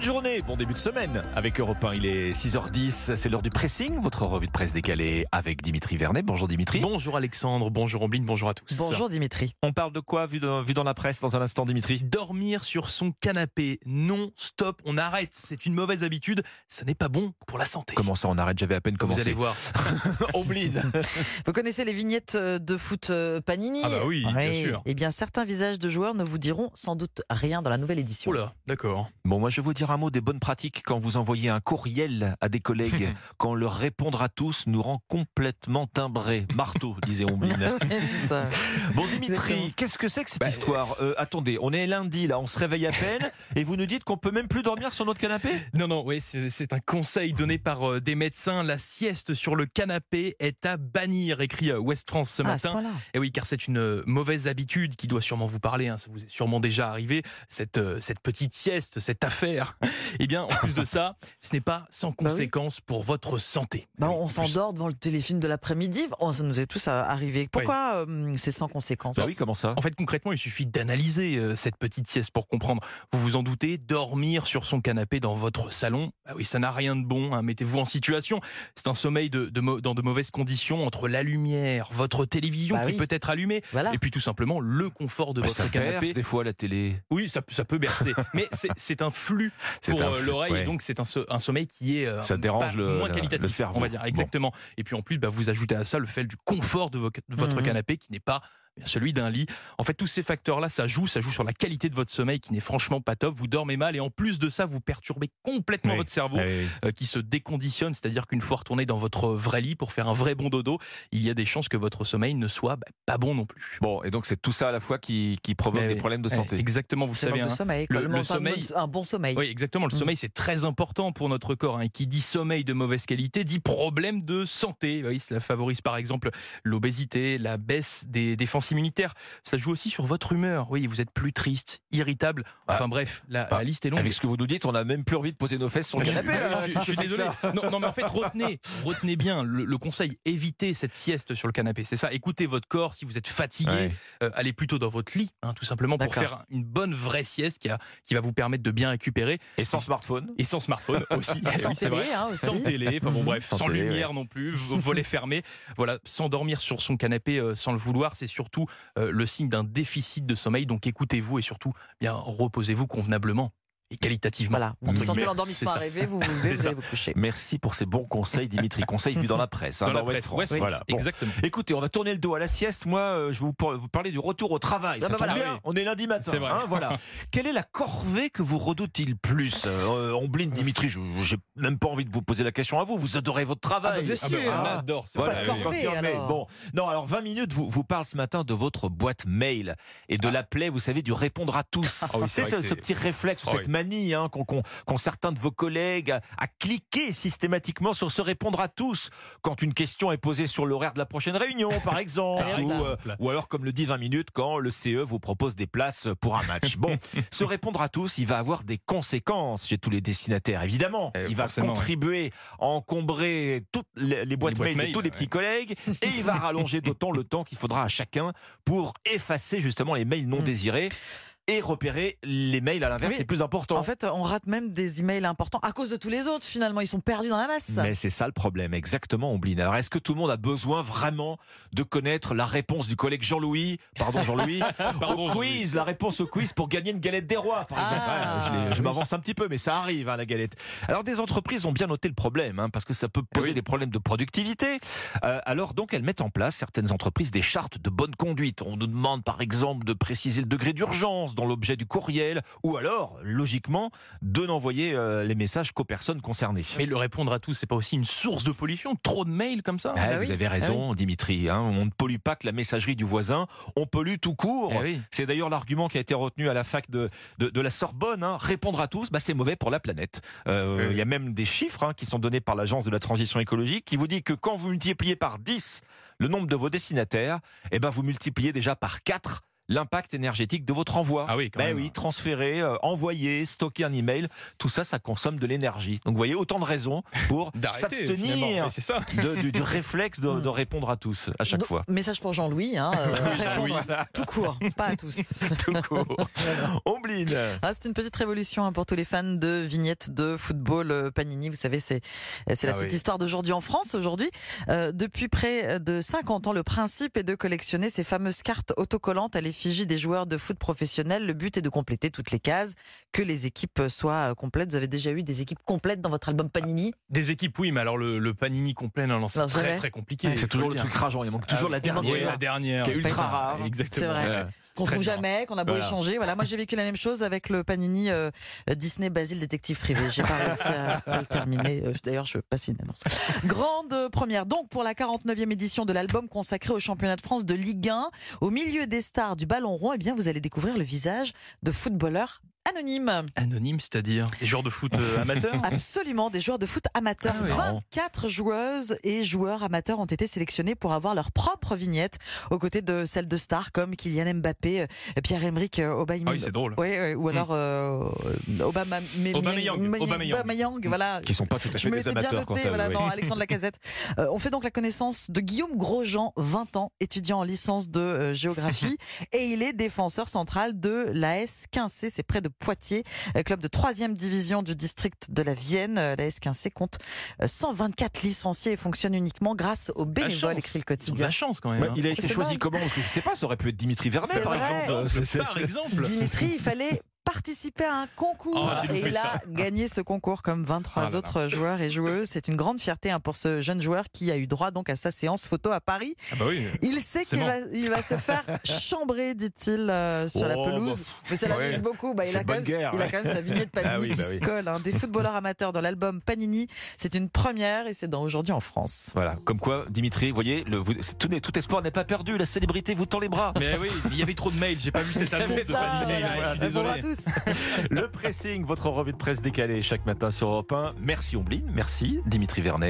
de journée, bon début de semaine avec Europe 1. Il est 6h10, c'est l'heure du pressing, votre revue de presse décalée avec Dimitri Vernet. Bonjour Dimitri. Bonjour Alexandre, bonjour Ombline, bonjour à tous. Bonjour Dimitri. On parle de quoi vu, vu dans la presse dans un instant Dimitri? Dormir sur son canapé, non, stop, on arrête, c'est une mauvaise habitude, ça n'est pas bon pour la santé. Comment ça on arrête? J'avais à peine commencé. Vous allez voir. Ombline. Vous connaissez les vignettes de foot euh, Panini? Ah bah oui, bien sûr. Eh bien certains visages de joueurs ne vous diront sans doute rien dans la nouvelle édition. Oula, d'accord. Bon, moi je vais vous dire un mot des bonnes pratiques quand vous envoyez un courriel à des collègues. quand leur répondre à tous nous rend complètement timbrés. Marteau, disait Ombline. Bon Dimitri, qu'est-ce que c'est que cette Bah, histoire? Euh, Attendez, on est lundi là, on se réveille à peine et vous nous dites qu'on peut même plus dormir sur notre canapé? Non, non, oui, c'est un conseil donné par euh, des médecins. La sieste sur le canapé est à bannir, écrit euh, West France ce Ah, ce matin. Et oui, car c'est une mauvaise habitude qui doit sûrement vous parler, hein, ça vous est sûrement déjà arrivé, cette, euh, cette petite sieste, cette affaire. Eh bien, en plus de ça, ce n'est pas sans Bah oui. conséquence pour votre santé. Bah, on s'endort devant le téléfilm de l'après-midi. Oh, ça nous est tous euh, arrivé. Pourquoi euh, c'est sans conséquence Bah oui, comment ça? En fait, concrètement, il suffit d'analyser euh, cette petite sieste pour comprendre. Vous vous en doutez, dormir sur son canapé dans votre salon, bah oui, ça n'a rien de bon. hein. Mettez-vous en situation. C'est un sommeil de, de mau- dans de mauvaises conditions entre la lumière, votre télévision Bah qui oui. peut être allumée, Voilà. et puis tout simplement le confort de Bah, votre Ça canapé. des fois à la télé. Oui, ça, ça peut bercer, mais c'est- un flux pour un euh, l'oreille, ouais. et donc c'est un, so- un sommeil qui est euh, Ça dérange pas- le- moins qualitatif, le cerveau. on va dire Bon. exactement. Et puis en plus, bah, vous ajoutez à ça le fait du confort de, vo- de votre canapé qui n'est pas celui d'un lit. En fait, tous ces facteurs-là, ça joue, ça joue sur la qualité de votre sommeil qui n'est franchement pas top. Vous dormez mal et en plus de ça, vous perturbez complètement Oui. votre cerveau Ah oui, euh, qui se déconditionne, c'est-à-dire qu'une fois retourné dans votre vrai lit pour faire un vrai bon dodo, il y a des chances que votre sommeil ne soit bah, pas bon non plus. Bon, et donc c'est tout ça à la fois qui, qui provoque Mais des oui. problèmes de santé. exactement, vous savez. de hein. sommeil. le- sommeil- un bon sommeil. Oui, exactement. Le Mm. sommeil, c'est très important pour notre corps. hein. Et qui dit sommeil de mauvaise qualité dit problème de santé. Oui, cela favorise par exemple l'obésité, la baisse des défenses immunitaires. Ça joue aussi sur votre humeur. Oui, vous êtes plus triste, irritable. Enfin bref, la, Ah, la liste est longue. Avec ce que vous nous dites, on a même plus envie de poser nos fesses sur le canapé. là. je suis- je désolé. Non, non, mais en fait, retenez, retenez bien le, le conseil. Évitez cette sieste sur le canapé. C'est ça. Écoutez votre corps. Si vous êtes fatigué, Ouais. euh, allez plutôt dans votre lit, hein, tout simplement, pour faire une bonne vraie sieste qui, a- qui va vous permettre de bien récupérer. Et sans smartphone Et sans smartphone aussi. Et sans Oui, c'est télé, vrai. hein, aussi. Sans télé, enfin bon bref, Sans sans, télé, lumière non plus, v- volets fermés. Voilà, s'endormir sur son canapé euh, sans le vouloir, c'est surtout euh, le signe d'un déficit de sommeil. Donc écoutez-vous et surtout, bien reposez-vous convenablement et qualitativement. Voilà. Vous Entre sentez l'endormissement arriver, vous vous levez, vous allez vous coucher. Merci pour ces bons conseils, Dimitri. Conseils vus dans la presse, hein, Dans dans, la West presse, France. West France, Voilà. Bon. exactement. Écoutez, on va tourner le dos à la sieste. Moi, euh, je vais vous, par- vous parler du retour au travail. Ah Ça bah tombe voilà. bien, Oui. on est lundi matin. C'est vrai. hein, voilà. Quelle est la corvée que vous redoutez le plus euh, Ombline, Dimitri, je j'ai même pas envie de vous poser la question à vous. Vous adorez votre travail. Ah bah bien Ah ben, sûr. on adore ça. Voilà, Pas de oui. corvée, alors. Bon, non, alors 20 minutes vous, vous parle ce matin de votre boîte mail et de la plaie, vous savez, du répondre à tous. Ah oui, c'est ce, ce petit réflexe, Ah cette oui. Manie hein, qu'ont certains de vos collègues à, à cliquer systématiquement sur ce répondre à tous quand une question est posée sur l'horaire de la prochaine réunion, par exemple, Par ou, exemple. euh, ou alors comme le dit 20 minutes quand le CE vous propose des places pour un match. Bon, ce répondre à tous, il va avoir des conséquences chez tous les destinataires, évidemment. Eh, il va contribuer à encombrer toutes les, les boîtes boîtes mail de tous les ouais. petits collègues et il va rallonger d'autant le temps qu'il faudra à chacun pour effacer justement les mails non Mm. désirés et repérer les mails à l'inverse Oui. les plus importants. En fait, on rate même des emails importants à cause de tous les autres. Finalement, ils sont perdus dans la masse. Mais c'est ça le problème, exactement, Ombline. Alors, est-ce que tout le monde a besoin vraiment de connaître la réponse du collègue Jean-Louis, pardon Jean-Louis, au quiz, la réponse au quiz pour gagner une galette des rois, par exemple. Ah. Ouais, je m'avance un petit peu, mais ça arrive, hein, la galette. Alors, des entreprises ont bien noté le problème, hein, parce que ça peut poser oui. des problèmes de productivité. Euh, alors, donc, elles mettent en place, certaines entreprises, des chartes de bonne conduite. On nous demande, par exemple, de préciser le degré d'urgence dans l'objet du courriel, ou alors, logiquement, de n'envoyer euh, les messages qu'aux personnes concernées. Mais le répondre à tous, c'est pas aussi une source de pollution Trop de mails comme ça Ah, bah vous oui. avez raison, Dimitri. hein, on ne pollue pas que la messagerie du voisin, on pollue tout court. Eh oui. C'est d'ailleurs l'argument qui a été retenu à la fac de, de, de la Sorbonne. hein. Répondre à tous, bah, c'est mauvais pour la planète. Euh, Il Oui. y a même des chiffres hein, qui sont donnés par l'Agence de la transition écologique qui vous dit que quand vous multipliez par 10 le nombre de vos destinataires, eh ben, vous multipliez déjà par 4 l'impact énergétique de votre envoi. Ah oui, quand Ben même. oui, transférer, euh, envoyer, stocker un email, tout ça, ça consomme de l'énergie. Donc vous voyez, autant de raisons pour s'abstenir du, du réflexe de, de répondre à tous à chaque Donc, fois. Message pour Jean-Louis, hein, euh, répondre Oui. tout court, pas à tous. Tout court. Ombline. Ah, c'est une petite révolution hein, pour tous les fans de vignettes de football euh, Panini. Vous savez, c'est c'est la Ah petite oui. histoire d'aujourd'hui en France. Aujourd'hui, Euh, depuis près de 50 ans, le principe est de collectionner ces fameuses cartes autocollantes à l'effigie des joueurs de foot professionnels. Le but est de compléter toutes les cases, que les équipes soient euh, complètes. Vous avez déjà eu des équipes complètes dans votre album Panini? Des équipes, oui, mais alors le, le panini complet, non, non, c'est très très compliqué. Ouais. C'est toujours le truc rageant. Il manque toujours Ah, la il manque dernière. Oui, la dernière. Qui est ultra rare. Exactement. C'est vrai. Ouais. Qu'on trouve bien. jamais, qu'on a beau Voilà. échanger. Voilà, moi j'ai vécu la même chose avec le Panini euh, Disney Basile Détective Privé. J'ai pas réussi à, à le terminer. Euh, D'ailleurs, je veux passer une annonce. Grande première donc pour la 49e édition de l'album consacré au championnat de France de Ligue 1. Au milieu des stars du ballon rond, eh bien vous allez découvrir le visage de footballeurs anonymes. Anonyme, c'est-à-dire des joueurs de foot euh, amateurs Absolument, des joueurs de foot amateurs. Ah oui. 24 joueuses et joueurs amateurs ont été sélectionnés pour avoir leur propre vignette, aux côtés de celles de stars comme Kylian Mbappé, euh, Pierre-Emerick Aubameyang. Ah oui, c'est drôle. Oui, oui, ou alors euh, Obama, mais- Aubameyang, mais- Aubameyang. Aubameyang, voilà. Qui sont pas tout à Je fait me des bien amateurs quant noté, voilà, non, Alexandre Lacazette. Euh, on fait donc la connaissance de Guillaume Grosjean, 20 ans, étudiant en licence de euh, géographie, et il est défenseur central de l'AS 15C, c'est près de Poitiers, euh, club de 3 division du district de la Vienne. Euh, L'AS 15C compte euh, 124 licenciés et fonctionne uniquement grâce aux La bénévoles, écrit le quotidien. la chance quand même. Hein. il a été C'est choisi dingue. comment? Parce que je sais pas, ça aurait pu être Dimitri Vernet, vrai. exemple. Par exemple. Dimitri, il fallait participer à un concours Oh, j'ai et il a ça. gagné ce concours comme 23 Ah là là. autres joueurs et joueuses. C'est une grande fierté hein, pour ce jeune joueur qui a eu droit donc à sa séance photo à Paris. Ah bah oui. Il sait qu'il bon. va, il va se faire chambrer, dit-il, euh, sur la Oh, pelouse. Mais ça ouais. l'amuse beaucoup. Bah, il, a quand même, guerre, il a ouais. quand même sa vignette Panini Ah oui, qui bah se oui. colle. hein. Des footballeurs amateurs dans l'album Panini. C'est une première et c'est dans Aujourd'hui en France. Voilà, comme quoi, Dimitri, vous voyez, le, vous- tout, espoir n'est pas perdu. La célébrité vous tend les bras. Mais oui, il y avait trop de mails, j'ai pas vu cette annonce de Panini. voilà. désolé. Le pressing, votre revue de presse décalée chaque matin sur Europe 1. Merci Omblin, merci Dimitri Vernet.